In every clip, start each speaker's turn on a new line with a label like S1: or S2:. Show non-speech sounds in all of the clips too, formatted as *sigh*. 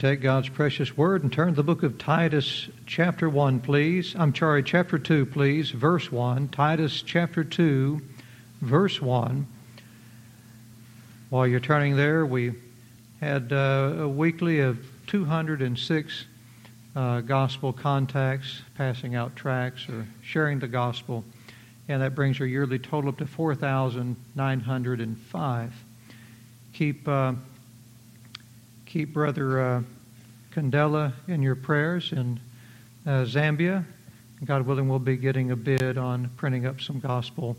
S1: Take God's precious word and turn to the book of Titus, chapter 1, please. I'm sorry, chapter 2, please, verse 1. Titus, chapter 2, verse 1. While you're turning there, we had uh, a weekly of 206 uh, gospel contacts, passing out tracts or sharing the gospel, and that brings our yearly total up to 4,905. Keep. Uh, keep Brother uh, Candela in your prayers in uh, Zambia. God willing, we'll be getting a bid on printing up some gospel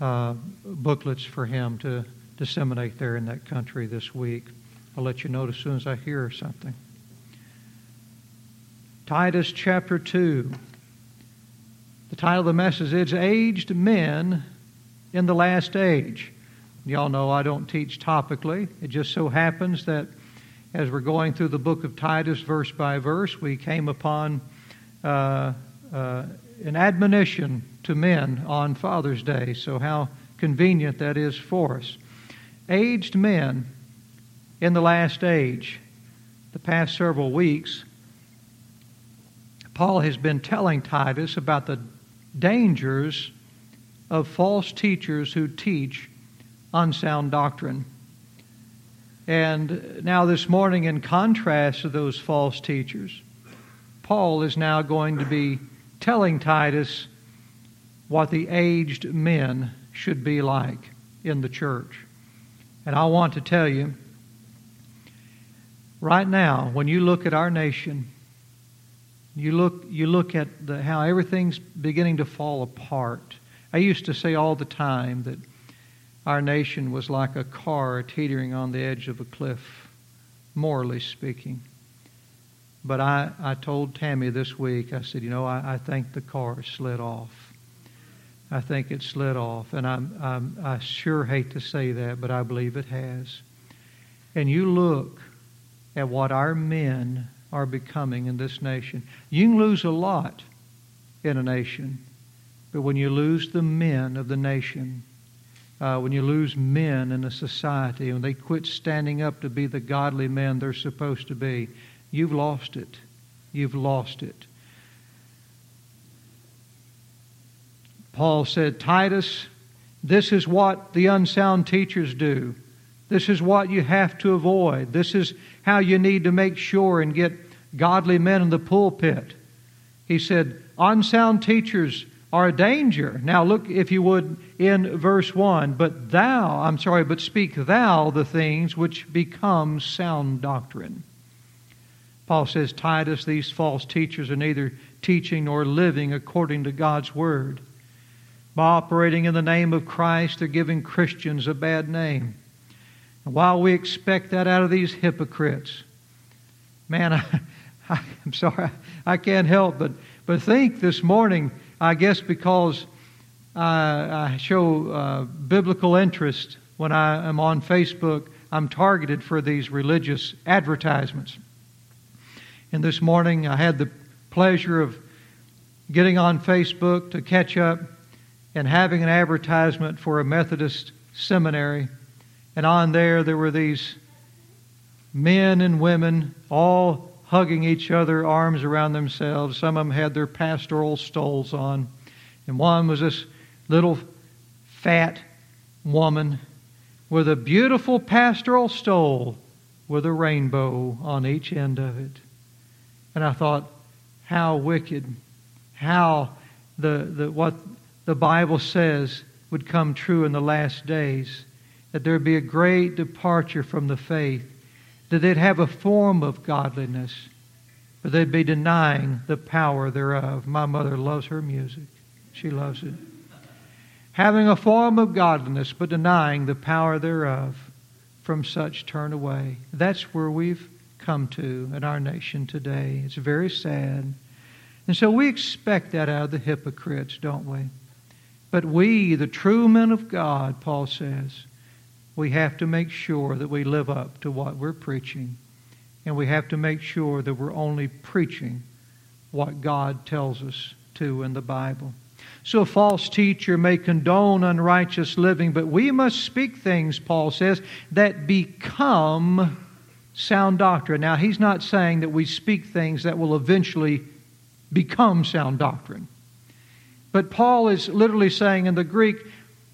S1: uh, booklets for him to disseminate there in that country this week. I'll let you know as soon as I hear something. Titus chapter 2. The title of the message is Aged Men in the Last Age. Y'all know I don't teach topically. It just so happens that as we're going through the book of Titus verse by verse, we came upon uh, uh, an admonition to men on Father's Day. So, how convenient that is for us. Aged men in the last age, the past several weeks, Paul has been telling Titus about the dangers of false teachers who teach unsound doctrine. And now, this morning, in contrast to those false teachers, Paul is now going to be telling Titus what the aged men should be like in the church. And I want to tell you, right now, when you look at our nation, you look, you look at the, how everything's beginning to fall apart. I used to say all the time that our nation was like a car teetering on the edge of a cliff, morally speaking. But I, I told Tammy this week, I said, you know, I, I think the car slid off. I think it slid off. And I'm, I'm, I sure hate to say that, but I believe it has. And you look at what our men are becoming in this nation. You can lose a lot in a nation, but when you lose the men of the nation, uh, when you lose men in a society, when they quit standing up to be the godly men they're supposed to be, you've lost it. You've lost it. Paul said, Titus, this is what the unsound teachers do. This is what you have to avoid. This is how you need to make sure and get godly men in the pulpit. He said, unsound teachers are a danger. Now, look, if you would, in verse 1 But thou, I'm sorry, but speak thou the things which become sound doctrine. Paul says, Titus, these false teachers are neither teaching nor living according to God's word. By operating in the name of Christ, they're giving Christians a bad name. And while we expect that out of these hypocrites, man, *laughs* I, I, am sorry, I can't help but, but think this morning I guess because I, I show uh, biblical interest when I am on Facebook, I'm targeted for these religious advertisements. And this morning I had the pleasure of getting on Facebook to catch up and having an advertisement for a Methodist seminary. And on there, there were these men and women all hugging each other, arms around themselves. Some of them had their pastoral stoles on. And one was this little fat woman with a beautiful pastoral stole with a rainbow on each end of it. And I thought, how wicked, how the, the, what the Bible says would come true in the last days, that there'd be a great departure from the faith that they'd have a form of godliness, but they'd be denying the power thereof. My mother loves her music. She loves it. Having a form of godliness, but denying the power thereof, from such turn away. That's where we've come to in our nation today. It's very sad. And so we expect that out of the hypocrites, don't we? But we, the true men of God, Paul says, we have to make sure that we live up to what we're preaching. And we have to make sure that we're only preaching what God tells us to in the Bible. So a false teacher may condone unrighteous living, but we must speak things, Paul says, that become sound doctrine. Now, he's not saying that we speak things that will eventually become sound doctrine. But Paul is literally saying in the Greek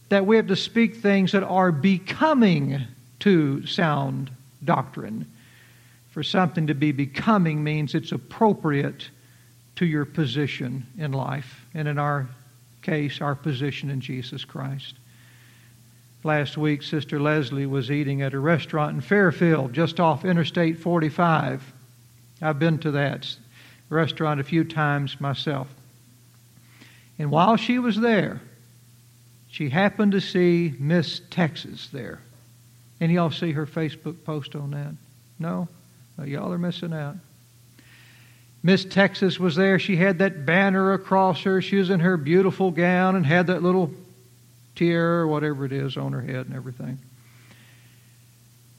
S1: that we have to speak things that are becoming to sound doctrine. For something to be becoming means it's appropriate to your position in life, and in our case, our position in Jesus Christ. Last week, Sister Leslie was eating at a restaurant in Fairfield, just off Interstate 45. I've been to that restaurant a few times myself. And while she was there, she happened to see Miss Texas there. And y'all see her Facebook post on that? No? Well, y'all are missing out. Miss Texas was there. She had that banner across her. She was in her beautiful gown and had that little tiara or whatever it is on her head and everything.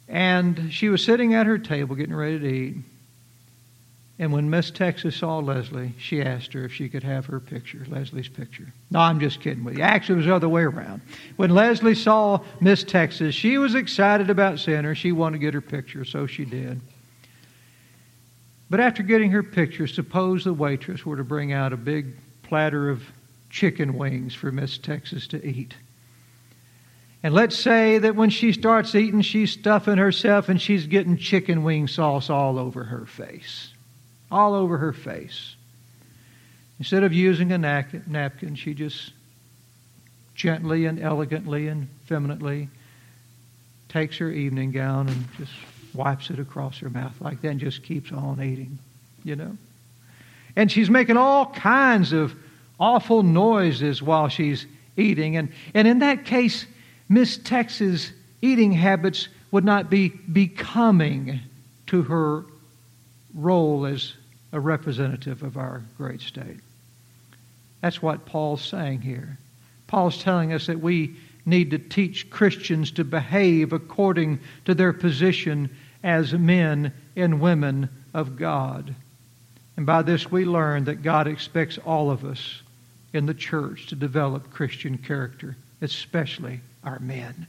S1: And she was sitting at her table getting ready to eat. And when Miss Texas saw Leslie, she asked her if she could have her picture, Leslie's picture. No, I'm just kidding with you. Actually, it was the other way around. When Leslie saw Miss Texas, she was excited about seeing her. She wanted to get her picture, so she did. But after getting her picture, suppose the waitress were to bring out a big platter of chicken wings for Miss Texas to eat. And let's say that when she starts eating, she's stuffing herself and she's getting chicken wing sauce all over her face. All over her face. Instead of using a napkin, she just gently and elegantly and femininely takes her evening gown and just wipes it across her mouth like that and just keeps on eating, you know. And she's making all kinds of awful noises while she's eating. And, and in that case, Miss Tex's eating habits would not be becoming to her role as a representative of our great state. That's what Paul's saying here. Paul's telling us that we need to teach Christians to behave according to their position as men and women of God. And by this we learn that God expects all of us in the church to develop Christian character, especially our men.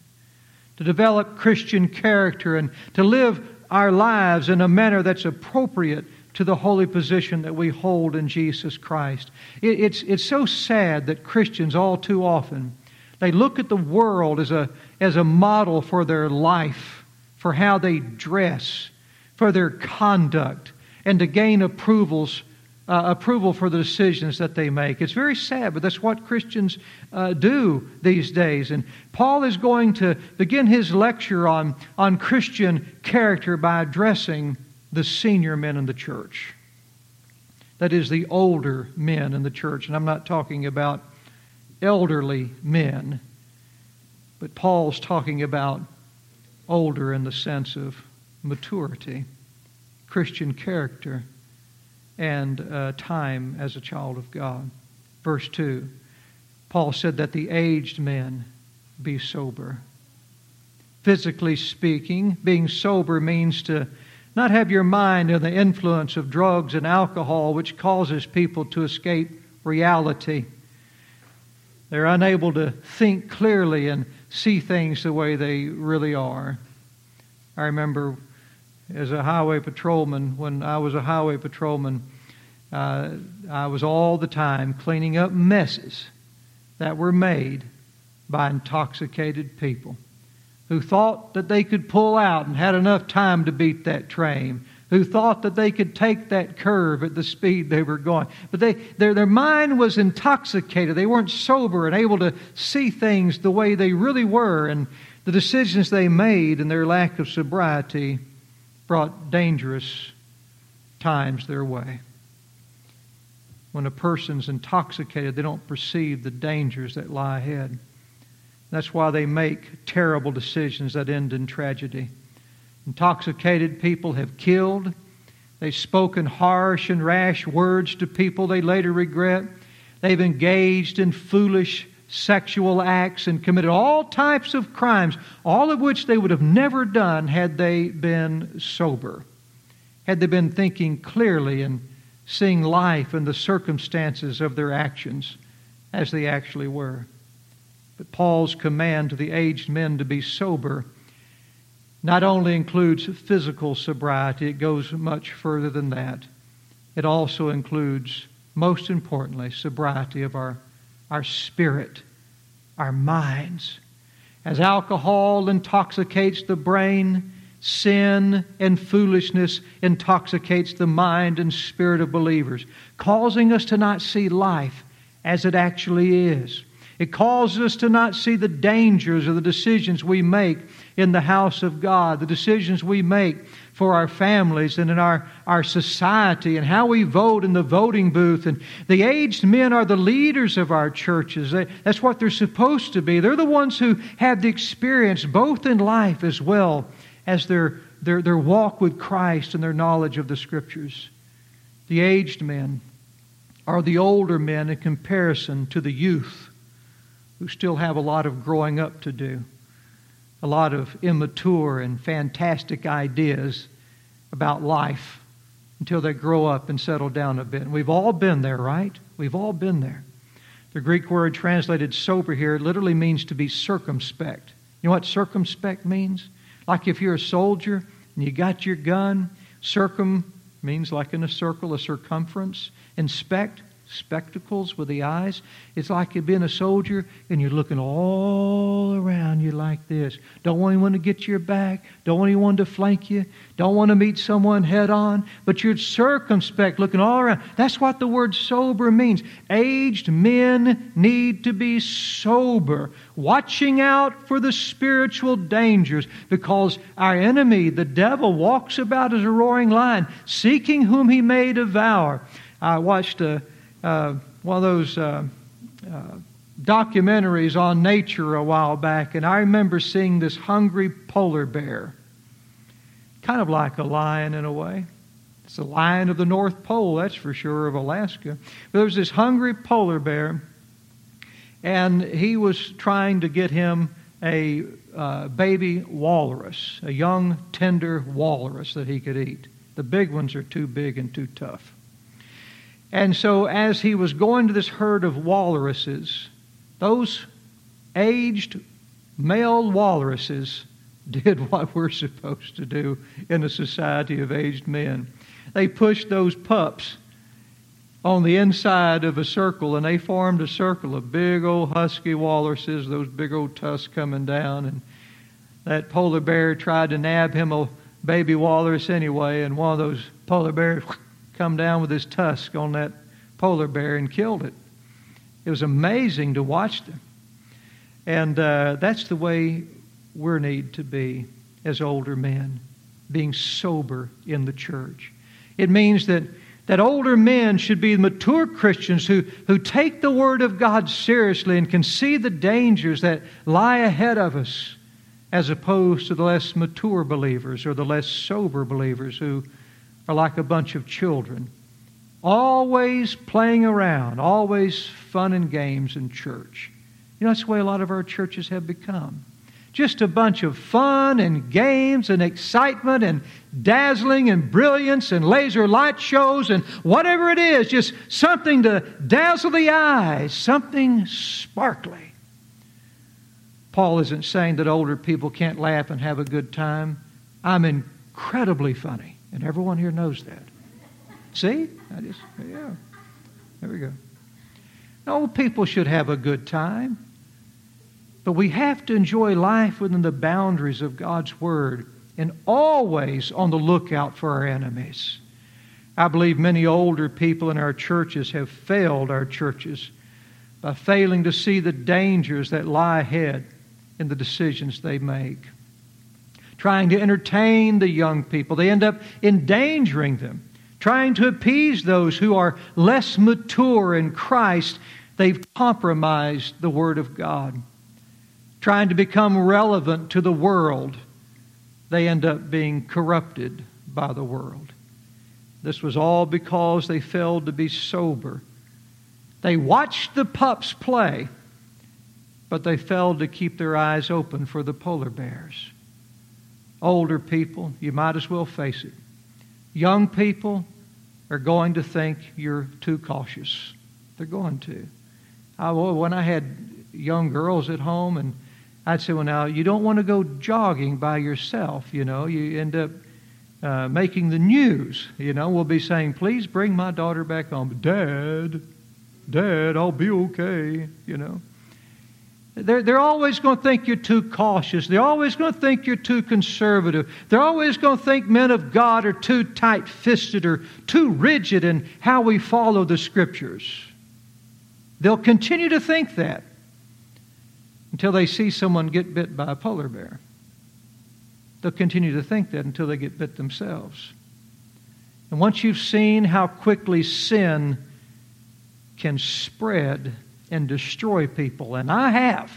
S1: To develop Christian character and to live our lives in a manner that's appropriate to the holy position that we hold in Jesus Christ. It, it's, it's so sad that Christians all too often they look at the world as a, as a model for their life, for how they dress, for their conduct, and to gain approvals uh, approval for the decisions that they make. It's very sad, but that's what Christians uh, do these days. And Paul is going to begin his lecture on, on Christian character by addressing the senior men in the church. That is, the older men in the church. And I'm not talking about elderly men, but Paul's talking about older in the sense of maturity, Christian character and uh, time as a child of God. Verse 2 Paul said that the aged men be sober. Physically speaking, being sober means to not have your mind in the influence of drugs and alcohol, which causes people to escape reality. They're unable to think clearly and see things the way they really are. I remember as a highway patrolman, when I was a highway patrolman, uh, I was all the time cleaning up messes that were made by intoxicated people who thought that they could pull out and had enough time to beat that train, who thought that they could take that curve at the speed they were going. But they, their, their mind was intoxicated. They weren't sober and able to see things the way they really were, and the decisions they made and their lack of sobriety brought dangerous times their way. When a person's intoxicated, they don't perceive the dangers that lie ahead. That's why they make terrible decisions that end in tragedy. Intoxicated people have killed. They've spoken harsh and rash words to people they later regret. They've engaged in foolish sexual acts and committed all types of crimes, all of which they would have never done had they been sober, had they been thinking clearly and seeing life and the circumstances of their actions as they actually were. But Paul's command to the aged men to be sober not only includes physical sobriety, it goes much further than that. It also includes, most importantly, sobriety of our, our spirit, our minds. As alcohol intoxicates the brain, sin and foolishness intoxicates the mind and spirit of believers, causing us to not see life as it actually is. It causes us to not see the dangers of the decisions we make in the house of God, the decisions we make for our families and in our, our society, and how we vote in the voting booth. And the aged men are the leaders of our churches. They, that's what they're supposed to be. They're the ones who have the experience both in life as well as their, their, their walk with Christ and their knowledge of the Scriptures. The aged men are the older men in comparison to the youth who still have a lot of growing up to do a lot of immature and fantastic ideas about life until they grow up and settle down a bit. And we've all been there, right? We've all been there. The Greek word translated sober here literally means to be circumspect. You know what circumspect means? Like if you're a soldier and you got your gun, circum means like in a circle, a circumference. Inspect spectacles with the eyes. It's like you've been a soldier and you're looking all around you like this. Don't want anyone to get your back. Don't want anyone to flank you. Don't want to meet someone head on. But you're circumspect, looking all around. That's what the word sober means. Aged men need to be sober, watching out for the spiritual dangers because our enemy, the devil, walks about as a roaring lion, seeking whom he may devour. I watched a uh, one of those uh, uh, documentaries on nature a while back, and I remember seeing this hungry polar bear, kind of like a lion in a way. It's a lion of the North Pole, that's for sure, of Alaska. But there was this hungry polar bear, and he was trying to get him a uh, baby walrus, a young, tender walrus that he could eat. The big ones are too big and too tough. And so, as he was going to this herd of walruses, those aged male walruses *laughs* did what we're supposed to do in a society of aged men. They pushed those pups on the inside of a circle, and they formed a circle of big old husky walruses, those big old tusks coming down. And that polar bear tried to nab him a baby walrus anyway, and one of those polar bears *laughs* come down with his tusk on that polar bear and killed it. It was amazing to watch them. And uh, that's the way we need to be as older men, being sober in the church. It means that, that older men should be mature Christians who, who take the Word of God seriously and can see the dangers that lie ahead of us, as opposed to the less mature believers or the less sober believers who are like a bunch of children, always playing around, always fun and games in church. You know, that's the way a lot of our churches have become. Just a bunch of fun and games and excitement and dazzling and brilliance and laser light shows and whatever it is, just something to dazzle the eyes, something sparkly. Paul isn't saying that older people can't laugh and have a good time. I'm incredibly funny. And everyone here knows that. See? I just, yeah. There we go. Old people should have a good time. But we have to enjoy life within the boundaries of God's Word and always on the lookout for our enemies. I believe many older people in our churches have failed our churches by failing to see the dangers that lie ahead in the decisions they make trying to entertain the young people. They end up endangering them, trying to appease those who are less mature in Christ. They've compromised the Word of God. Trying to become relevant to the world, they end up being corrupted by the world. This was all because they failed to be sober. They watched the pups play, but they failed to keep their eyes open for the polar bears. Older people, you might as well face it. Young people are going to think you're too cautious. They're going to. I, when I had young girls at home and I'd say, well, now, you don't want to go jogging by yourself, you know. You end up uh, making the news, you know. We'll be saying, please bring my daughter back home. Dad, Dad, I'll be okay, you know. They're, they're always going to think you're too cautious. They're always going to think you're too conservative. They're always going to think men of God are too tight fisted or too rigid in how we follow the Scriptures. They'll continue to think that until they see someone get bit by a polar bear. They'll continue to think that until they get bit themselves. And once you've seen how quickly sin can spread and destroy people, and I have,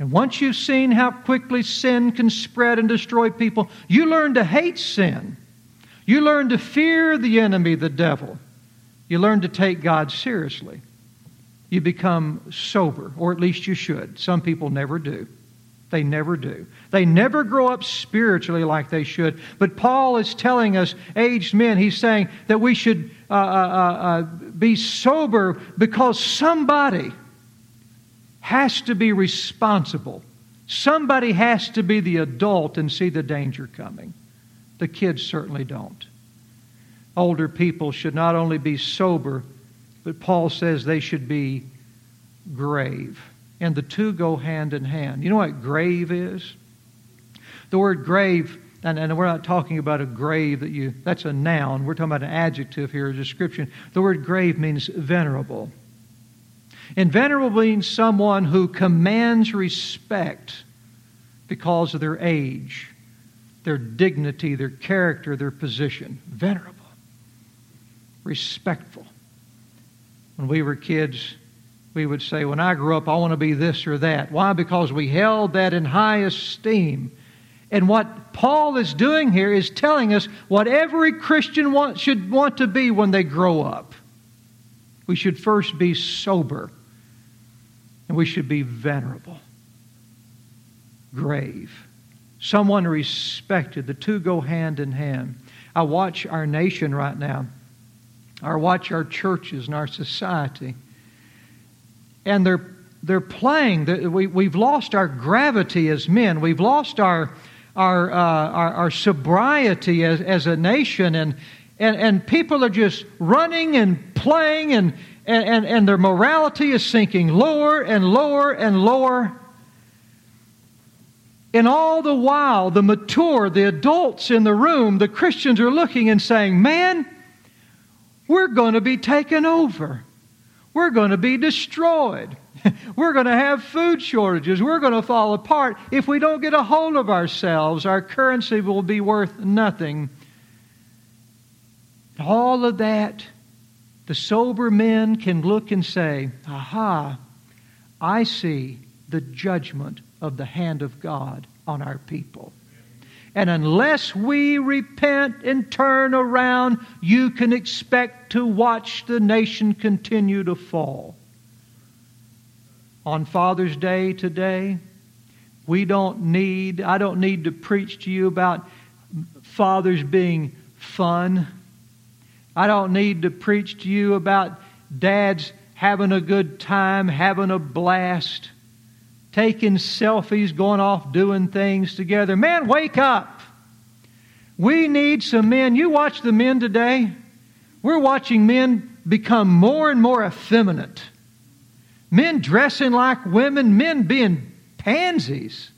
S1: and once you've seen how quickly sin can spread and destroy people, you learn to hate sin. You learn to fear the enemy, the devil. You learn to take God seriously. You become sober, or at least you should. Some people never do. They never do. They never grow up spiritually like they should. But Paul is telling us, aged men, he's saying that we should uh, uh, uh, uh, be sober because somebody has to be responsible. Somebody has to be the adult and see the danger coming. The kids certainly don't. Older people should not only be sober, but Paul says they should be grave and the two go hand in hand. You know what grave is? The word grave, and, and we're not talking about a grave that you, that's a noun. We're talking about an adjective here, a description. The word grave means venerable. And venerable means someone who commands respect because of their age, their dignity, their character, their position. Venerable. Respectful. When we were kids, we would say, when I grow up, I want to be this or that. Why? Because we held that in high esteem. And what Paul is doing here is telling us what every Christian want, should want to be when they grow up. We should first be sober, and we should be venerable, grave, someone respected. The two go hand in hand. I watch our nation right now, I watch our churches and our society and they're they're playing. We, we've lost our gravity as men. We've lost our our, uh, our, our, sobriety as, as a nation, and, and, and people are just running and playing, and, and, and their morality is sinking lower and lower and lower. And all the while, the mature, the adults in the room, the Christians are looking and saying, Man, we're going to be taken over. We're going to be destroyed. *laughs* We're going to have food shortages. We're going to fall apart. If we don't get a hold of ourselves, our currency will be worth nothing. All of that, the sober men can look and say, Aha, I see the judgment of the hand of God on our people. And unless we repent and turn around, you can expect to watch the nation continue to fall. On Father's Day today, we don't need, I don't need to preach to you about fathers being fun. I don't need to preach to you about dads having a good time, having a blast taking selfies, going off doing things together. Man, wake up. We need some men. You watch the men today. We're watching men become more and more effeminate. Men dressing like women, men being pansies.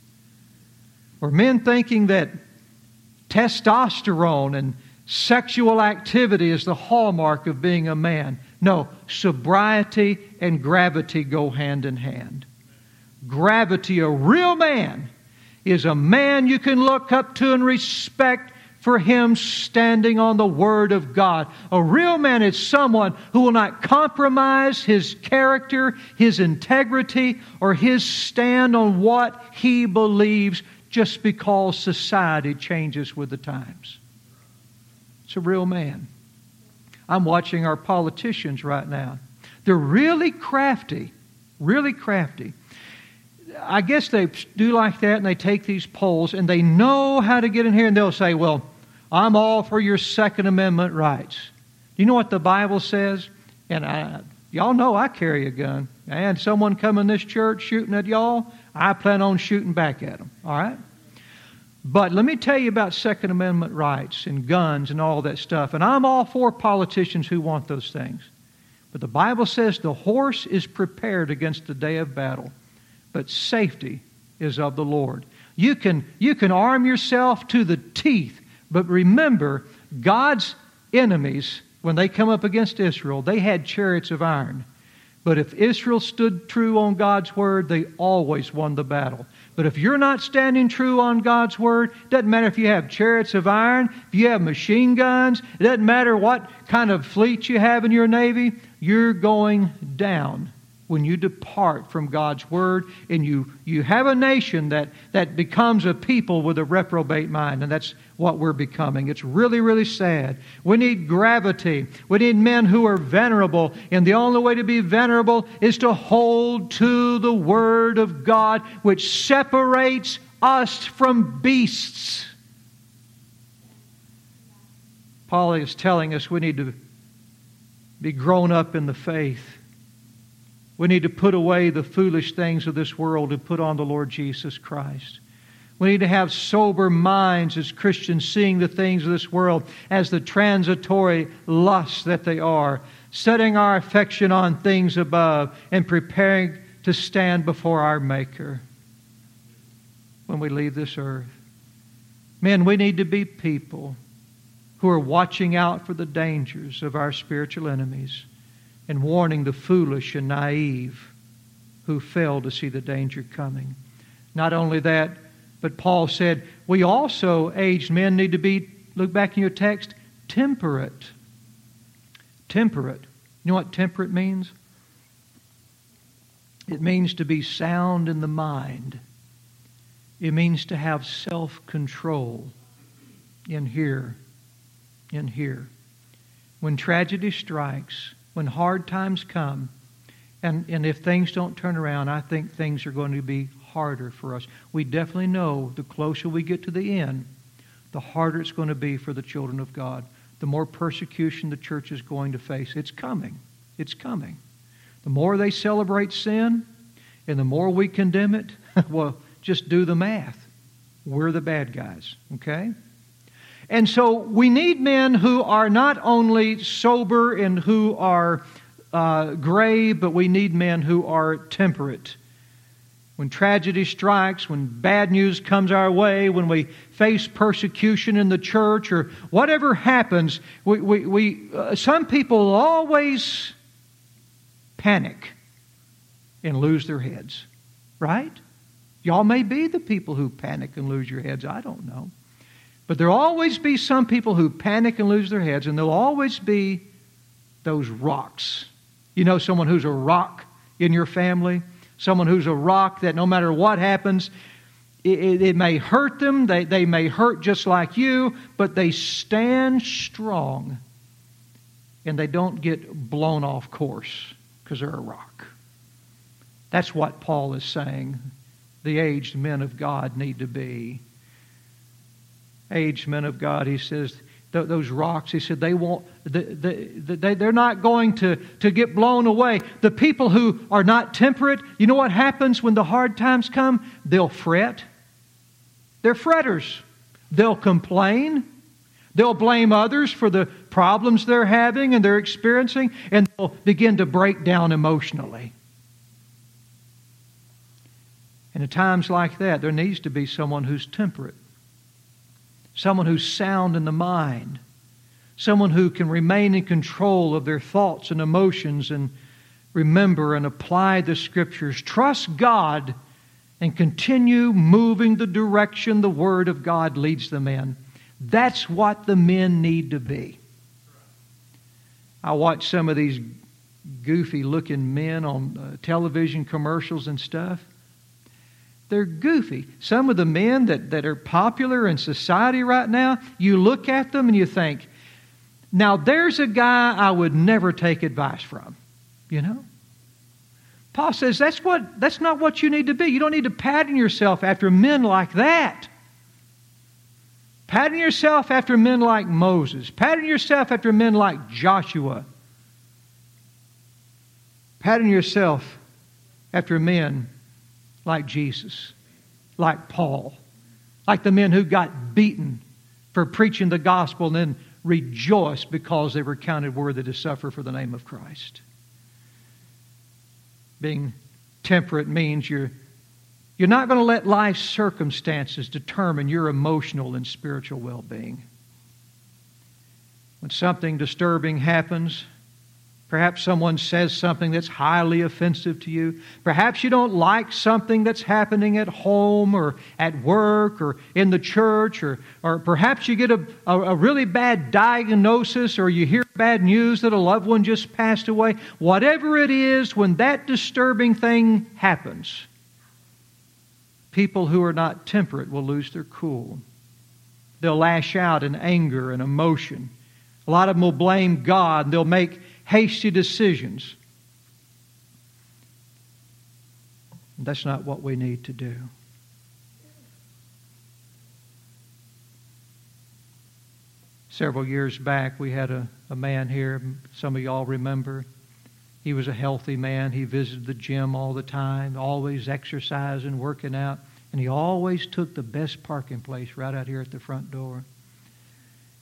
S1: Or men thinking that testosterone and sexual activity is the hallmark of being a man. No, sobriety and gravity go hand in hand gravity. A real man is a man you can look up to and respect for him standing on the Word of God. A real man is someone who will not compromise his character, his integrity, or his stand on what he believes just because society changes with the times. It's a real man. I'm watching our politicians right now. They're really crafty, really crafty. I guess they do like that and they take these polls and they know how to get in here and they'll say, Well, I'm all for your Second Amendment rights. Do you know what the Bible says? And I, Y'all know I carry a gun. And someone come in this church shooting at y'all, I plan on shooting back at them. All right? But let me tell you about Second Amendment rights and guns and all that stuff. And I'm all for politicians who want those things. But the Bible says the horse is prepared against the day of battle, but safety is of the Lord. You can, you can arm yourself to the teeth, but remember, God's enemies, when they come up against Israel, they had chariots of iron. But if Israel stood true on God's word, they always won the battle. But if you're not standing true on God's word, it doesn't matter if you have chariots of iron, if you have machine guns, it doesn't matter what kind of fleet you have in your navy, you're going down when you depart from God's word and you, you have a nation that, that becomes a people with a reprobate mind. And that's what we're becoming. It's really, really sad. We need gravity. We need men who are venerable. And the only way to be venerable is to hold to the word of God, which separates us from beasts. Paul is telling us we need to be grown up in the faith. We need to put away the foolish things of this world and put on the Lord Jesus Christ. We need to have sober minds as Christians, seeing the things of this world as the transitory lusts that they are, setting our affection on things above, and preparing to stand before our Maker when we leave this earth. Men, we need to be people who are watching out for the dangers of our spiritual enemies and warning the foolish and naive who fail to see the danger coming. Not only that, but Paul said, we also, aged men, need to be, look back in your text, temperate. Temperate. You know what temperate means? It means to be sound in the mind. It means to have self control in here. In here. When tragedy strikes, when hard times come, and, and if things don't turn around, I think things are going to be harder for us. We definitely know the closer we get to the end, the harder it's going to be for the children of God. The more persecution the church is going to face. It's coming. It's coming. The more they celebrate sin and the more we condemn it, *laughs* well, just do the math. We're the bad guys, okay? And so we need men who are not only sober and who are uh, grave, but we need men who are temperate. When tragedy strikes, when bad news comes our way, when we face persecution in the church, or whatever happens, we, we, we uh, some people always panic and lose their heads, right? Y'all may be the people who panic and lose your heads. I don't know. But there'll always be some people who panic and lose their heads, and there'll always be those rocks. You know, someone who's a rock in your family, someone who's a rock that no matter what happens, it, it, it may hurt them, they, they may hurt just like you, but they stand strong and they don't get blown off course because they're a rock. That's what Paul is saying the aged men of God need to be aged men of God, he says, those rocks, he said, they won't, they, they're not going to, to get blown away. The people who are not temperate, you know what happens when the hard times come? They'll fret. They're fretters. They'll complain. They'll blame others for the problems they're having and they're experiencing, and they'll begin to break down emotionally. And at times like that, there needs to be someone who's temperate someone who's sound in the mind, someone who can remain in control of their thoughts and emotions and remember and apply the scriptures. Trust God and continue moving the direction the Word of God leads them in. That's what the men need to be. I watch some of these goofy looking men on uh, television commercials and stuff. They're goofy. Some of the men that, that are popular in society right now, you look at them and you think, now there's a guy I would never take advice from. You know? Paul says that's what that's not what you need to be. You don't need to pattern yourself after men like that. Pattern yourself after men like Moses. Pattern yourself after men like Joshua. Pattern yourself after men like Jesus, like Paul, like the men who got beaten for preaching the gospel and then rejoiced because they were counted worthy to suffer for the name of Christ. Being temperate means you're, you're not going to let life's circumstances determine your emotional and spiritual well being. When something disturbing happens, Perhaps someone says something that's highly offensive to you. Perhaps you don't like something that's happening at home or at work or in the church, or, or perhaps you get a, a, a really bad diagnosis or you hear bad news that a loved one just passed away. Whatever it is, when that disturbing thing happens, people who are not temperate will lose their cool. They'll lash out in anger and emotion. A lot of them will blame God. They'll make hasty decisions. That's not what we need to do. Several years back, we had a, a man here, some of y'all remember. He was a healthy man. He visited the gym all the time, always exercising, working out, and he always took the best parking place right out here at the front door.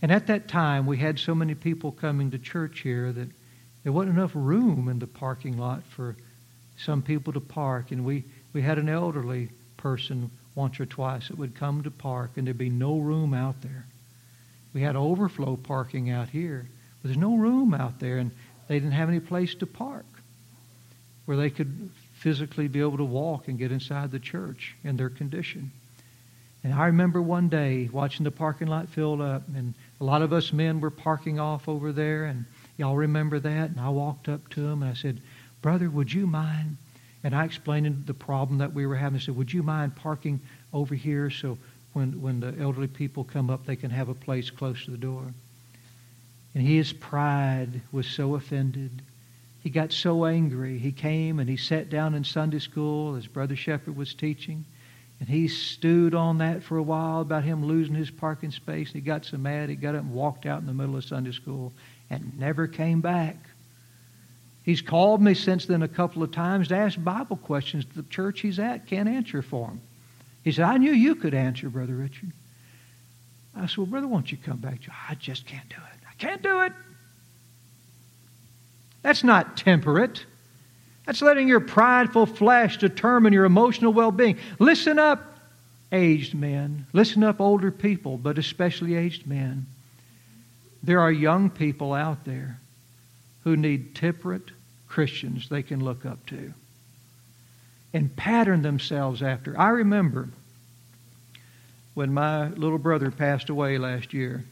S1: And at that time, we had so many people coming to church here that there wasn't enough room in the parking lot for some people to park. And we, we had an elderly person once or twice that would come to park, and there'd be no room out there. We had overflow parking out here, but there's no room out there, and they didn't have any place to park where they could physically be able to walk and get inside the church in their condition. And I remember one day watching the parking lot filled up, and a lot of us men were parking off over there, and Y'all remember that? And I walked up to him and I said, Brother, would you mind? And I explained the problem that we were having. I said, Would you mind parking over here so when, when the elderly people come up, they can have a place close to the door? And his pride was so offended. He got so angry. He came and he sat down in Sunday school as Brother Shepherd was teaching. And he stewed on that for a while about him losing his parking space. He got so mad, he got up and walked out in the middle of Sunday school and never came back. He's called me since then a couple of times to ask Bible questions the church he's at. Can't answer for him. He said, I knew you could answer, Brother Richard. I said, Well, brother, won't you come back? I just can't do it. I can't do it. That's not temperate. That's letting your prideful flesh determine your emotional well being. Listen up, aged men. Listen up, older people, but especially aged men. There are young people out there who need temperate Christians they can look up to and pattern themselves after. I remember when my little brother passed away last year.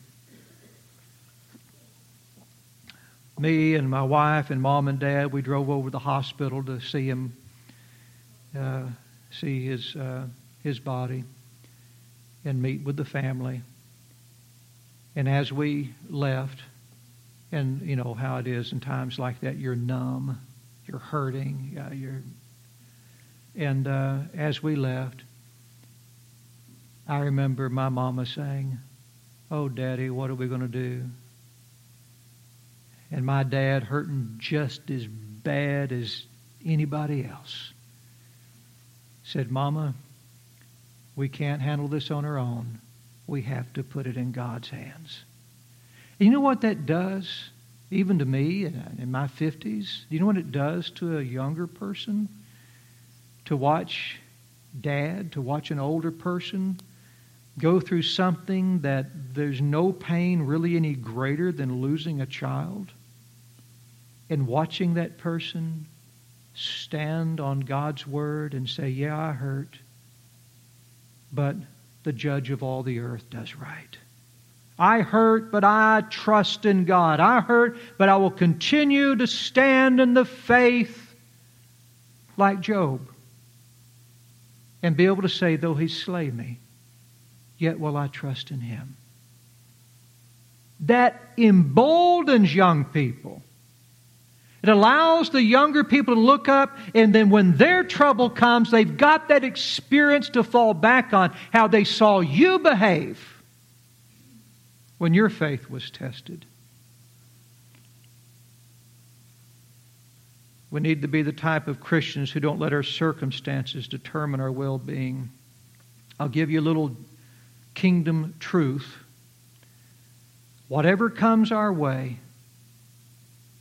S1: Me and my wife and mom and dad, we drove over to the hospital to see him, uh, see his uh, his body, and meet with the family. And as we left, and you know how it is in times like that, you're numb, you're hurting, you're. And uh, as we left, I remember my mama saying, "Oh, Daddy, what are we going to do?" And my dad hurting just as bad as anybody else said, Mama, we can't handle this on our own we have to put it in God's hands. And you know what that does, even to me in my 50s? Do you know what it does to a younger person? To watch dad, to watch an older person go through something that there's no pain really any greater than losing a child. And watching that person stand on God's word and say, Yeah, I hurt, but the judge of all the earth does right. I hurt, but I trust in God. I hurt, but I will continue to stand in the faith like Job and be able to say, though he slay me, yet will I trust in him. That emboldens young people it allows the younger people to look up, and then when their trouble comes, they've got that experience to fall back on how they saw you behave when your faith was tested. We need to be the type of Christians who don't let our circumstances determine our well being. I'll give you a little kingdom truth. Whatever comes our way,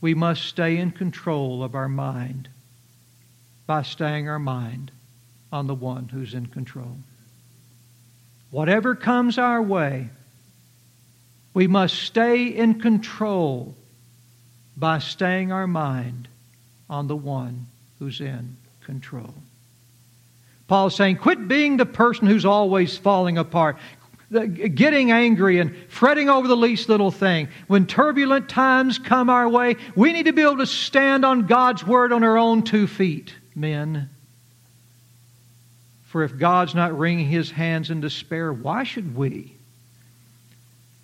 S1: we must stay in control of our mind by staying our mind on the one who's in control. Whatever comes our way, we must stay in control by staying our mind on the one who's in control. Paul's saying, quit being the person who's always falling apart, getting angry and fretting over the least little thing. When turbulent times come our way, we need to be able to stand on God's word on our own two feet, men. For if God's not wringing his hands in despair, why should we?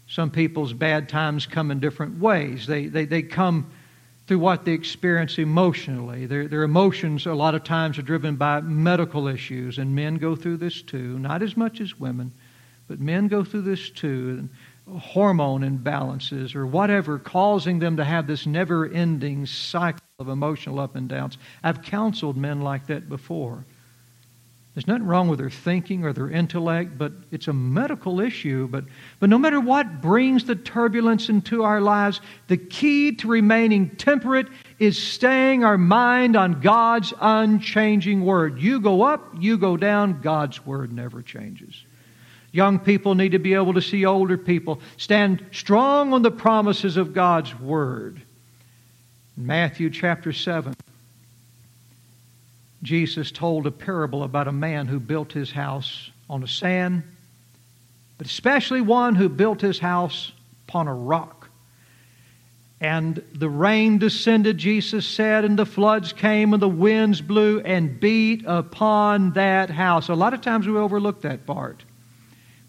S1: Some people's bad times come in different ways. They, they, they come through what they experience emotionally. Their, their emotions, a lot of times, are driven by medical issues, and men go through this too. Not as much as women, but men go through this too. Hormone imbalances or whatever, causing them to have this never ending cycle of emotional up and downs. I've counseled men like that before. There's nothing wrong with their thinking or their intellect, but it's a medical issue. But, but no matter what brings the turbulence into our lives, the key to remaining temperate is staying our mind on God's unchanging Word. You go up, you go down, God's Word never changes. Young people need to be able to see older people stand strong on the promises of God's Word. Matthew chapter 7. Jesus told a parable about a man who built his house on the sand, but especially one who built his house upon a rock. And the rain descended, Jesus said, and the floods came, and the winds blew and beat upon that house. A lot of times we overlook that part.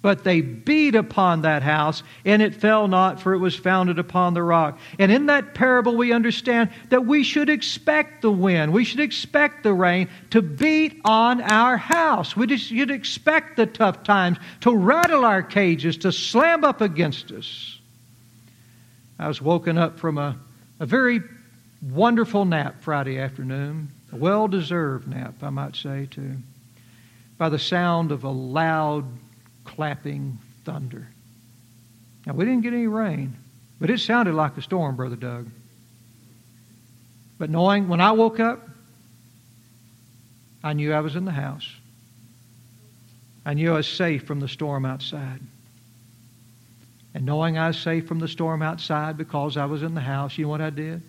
S1: But they beat upon that house, and it fell not, for it was founded upon the rock. And in that parable, we understand that we should expect the wind, we should expect the rain to beat on our house. We should expect the tough times to rattle our cages, to slam up against us. I was woken up from a, a very wonderful nap Friday afternoon, a well deserved nap, I might say, too, by the sound of a loud clapping thunder. Now, we didn't get any rain, but it sounded like a storm, Brother Doug. But knowing when I woke up, I knew I was in the house. I knew I was safe from the storm outside. And knowing I was safe from the storm outside because I was in the house, you know what I did?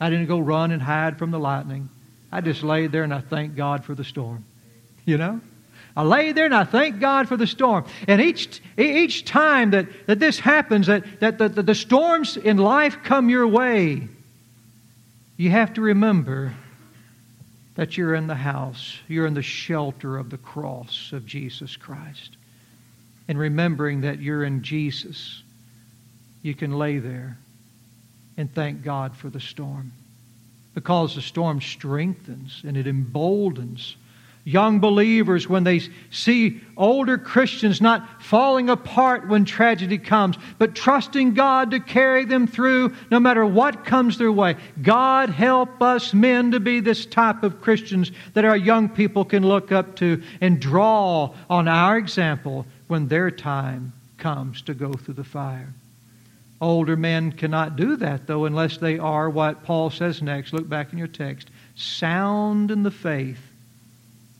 S1: I didn't go run and hide from the lightning. I just laid there and I thanked God for the storm. You know? I lay there and I thank God for the storm. And each, each time that, that this happens, that, that the, the storms in life come your way, you have to remember that you're in the house, you're in the shelter of the cross of Jesus Christ. And remembering that you're in Jesus, you can lay there and thank God for the storm. Because the storm strengthens and it emboldens young believers when they see older Christians not falling apart when tragedy comes, but trusting God to carry them through no matter what comes their way. God help us men to be this type of Christians that our young people can look up to and draw on our example when their time comes to go through the fire. Older men cannot do that, though, unless they are what Paul says next. Look back in your text sound in the faith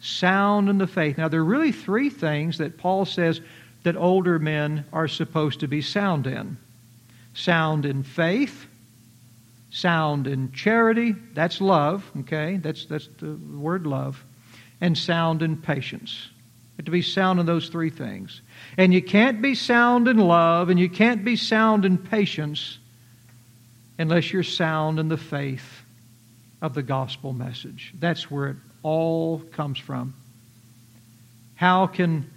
S1: sound in the faith. Now, there are really three things that Paul says that older men are supposed to be sound in sound in faith, sound in charity, that's love, okay? That's, that's the word love, and sound in patience. To be sound in those three things. And you can't be sound in love and you can't be sound in patience unless you're sound in the faith of the gospel message. That's where it all comes from. How can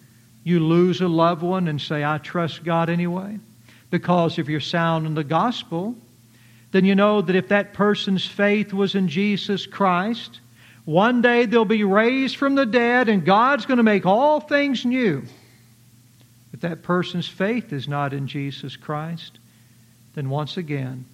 S1: you lose a loved one and say, I trust God anyway? Because if you're sound in the gospel, then you know that if that person's faith was in Jesus Christ, one day they'll be raised from the dead and God's going to make all things new. If that person's faith is not in Jesus Christ, then once again,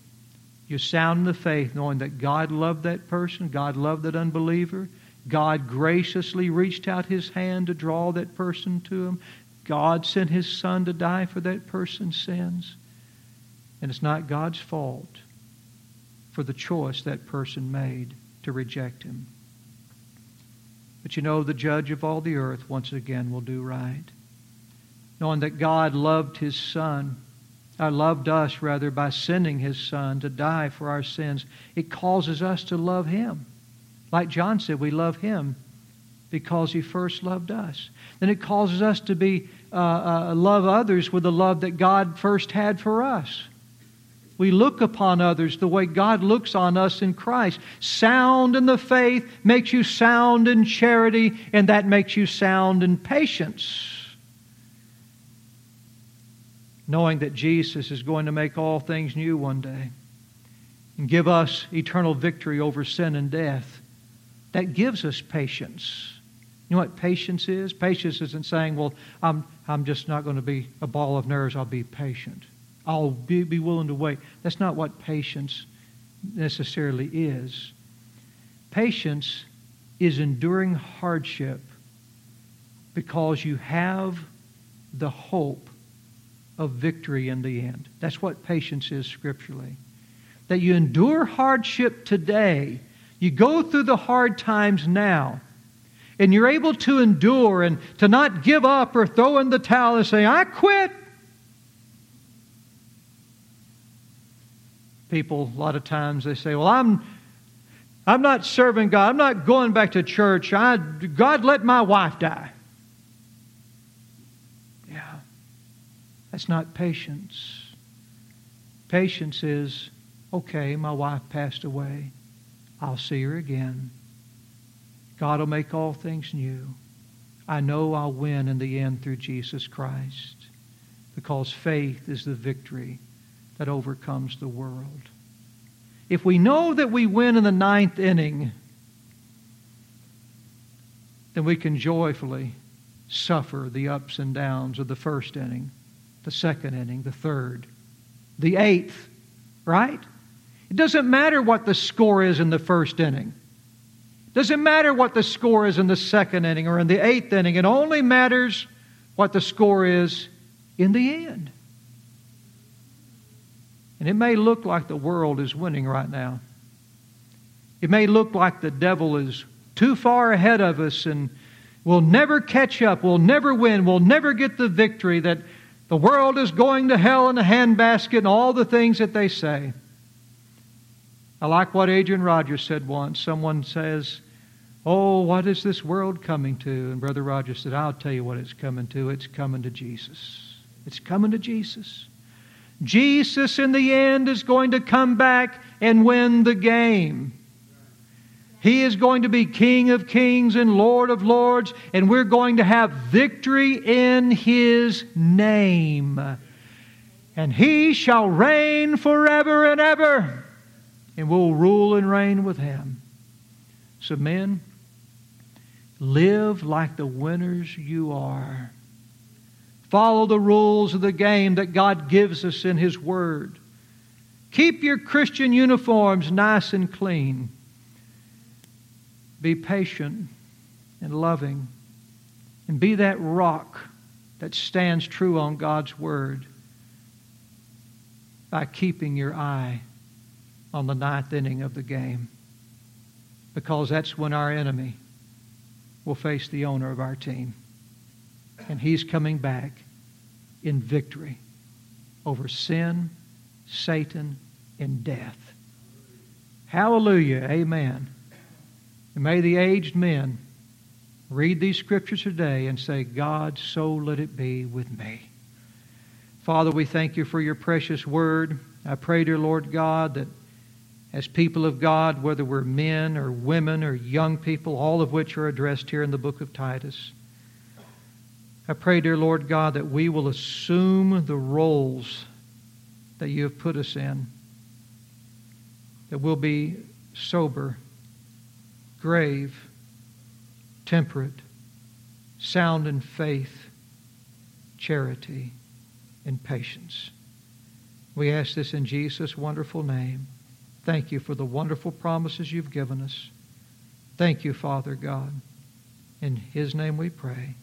S1: You're sound in the faith, knowing that God loved that person, God loved that unbeliever. God graciously reached out his hand to draw that person to him. God sent his son to die for that person's sins. And it's not God's fault for the choice that person made to reject him. But you know, the judge of all the earth once again will do right. Knowing that God loved his son, or loved us rather, by sending his son to die for our sins, it causes us to love him. Like John said, we love him because he first loved us. Then it causes us to be uh, uh, love others with the love that God first had for us. We look upon others the way God looks on us in Christ. Sound in the faith makes you sound in charity, and that makes you sound in patience. Knowing that Jesus is going to make all things new one day and give us eternal victory over sin and death. That gives us patience. You know what patience is? Patience isn't saying, well, I'm, I'm just not going to be a ball of nerves, I'll be patient. I'll be, be willing to wait. That's not what patience necessarily is. Patience is enduring hardship because you have the hope of victory in the end. That's what patience is scripturally. That you endure hardship today you go through the hard times now, and you're able to endure and to not give up or throw in the towel and say, I quit. People, a lot of times, they say, Well, I'm. I'm not serving God. I'm not going back to church. I, God let my wife die. Yeah. That's not patience. Patience is okay, my wife passed away. I'll see her again. God will make all things new. I know I'll win in the end through Jesus Christ because faith is the victory that overcomes the world. If we know that we win in the ninth inning, then we can joyfully suffer the ups and downs of the first inning, the second inning, the third, the eighth, right? It doesn't matter what the score is in the first inning. It doesn't matter what the score is in the second inning or in the eighth inning. It only matters what the score is in the end. And it may look like the world is winning right now. It may look like the devil is too far ahead of us and we'll never catch up, we'll never win, we'll never get the victory, that the world is going to hell in a handbasket and all the things that they say. I like what Adrian Rogers said once. Someone says, Oh, what is this world coming to? And Brother Rogers said, I'll tell you what it's coming to. It's coming to Jesus. It's coming to Jesus. Jesus, in the end, is going to come back and win the game. He is going to be King of kings and Lord of lords, and we're going to have victory in His name. And He shall reign forever and ever and we'll rule and reign with him. So, men, live like the winners you are. Follow the rules of the game that God gives us in His Word. Keep your Christian uniforms nice and clean. Be patient and loving. And be that rock that stands true on God's Word by keeping your eye on the ninth inning of the game because that's when our enemy will face the owner of our team. And he's coming back in victory over sin, Satan, and death. Hallelujah. Amen. And may the aged men read these scriptures today and say, God, so let it be with me. Father, we thank you for your precious word. I pray, dear Lord God, that as people of God, whether we're men or women or young people, all of which are addressed here in the book of Titus. I pray, dear Lord God, that we will assume the roles that you have put us in, that we'll be sober, grave, temperate, sound in faith, charity, and patience. We ask this in Jesus' wonderful name. Thank you for the wonderful promises you've given us. Thank you, Father God. In His name we pray.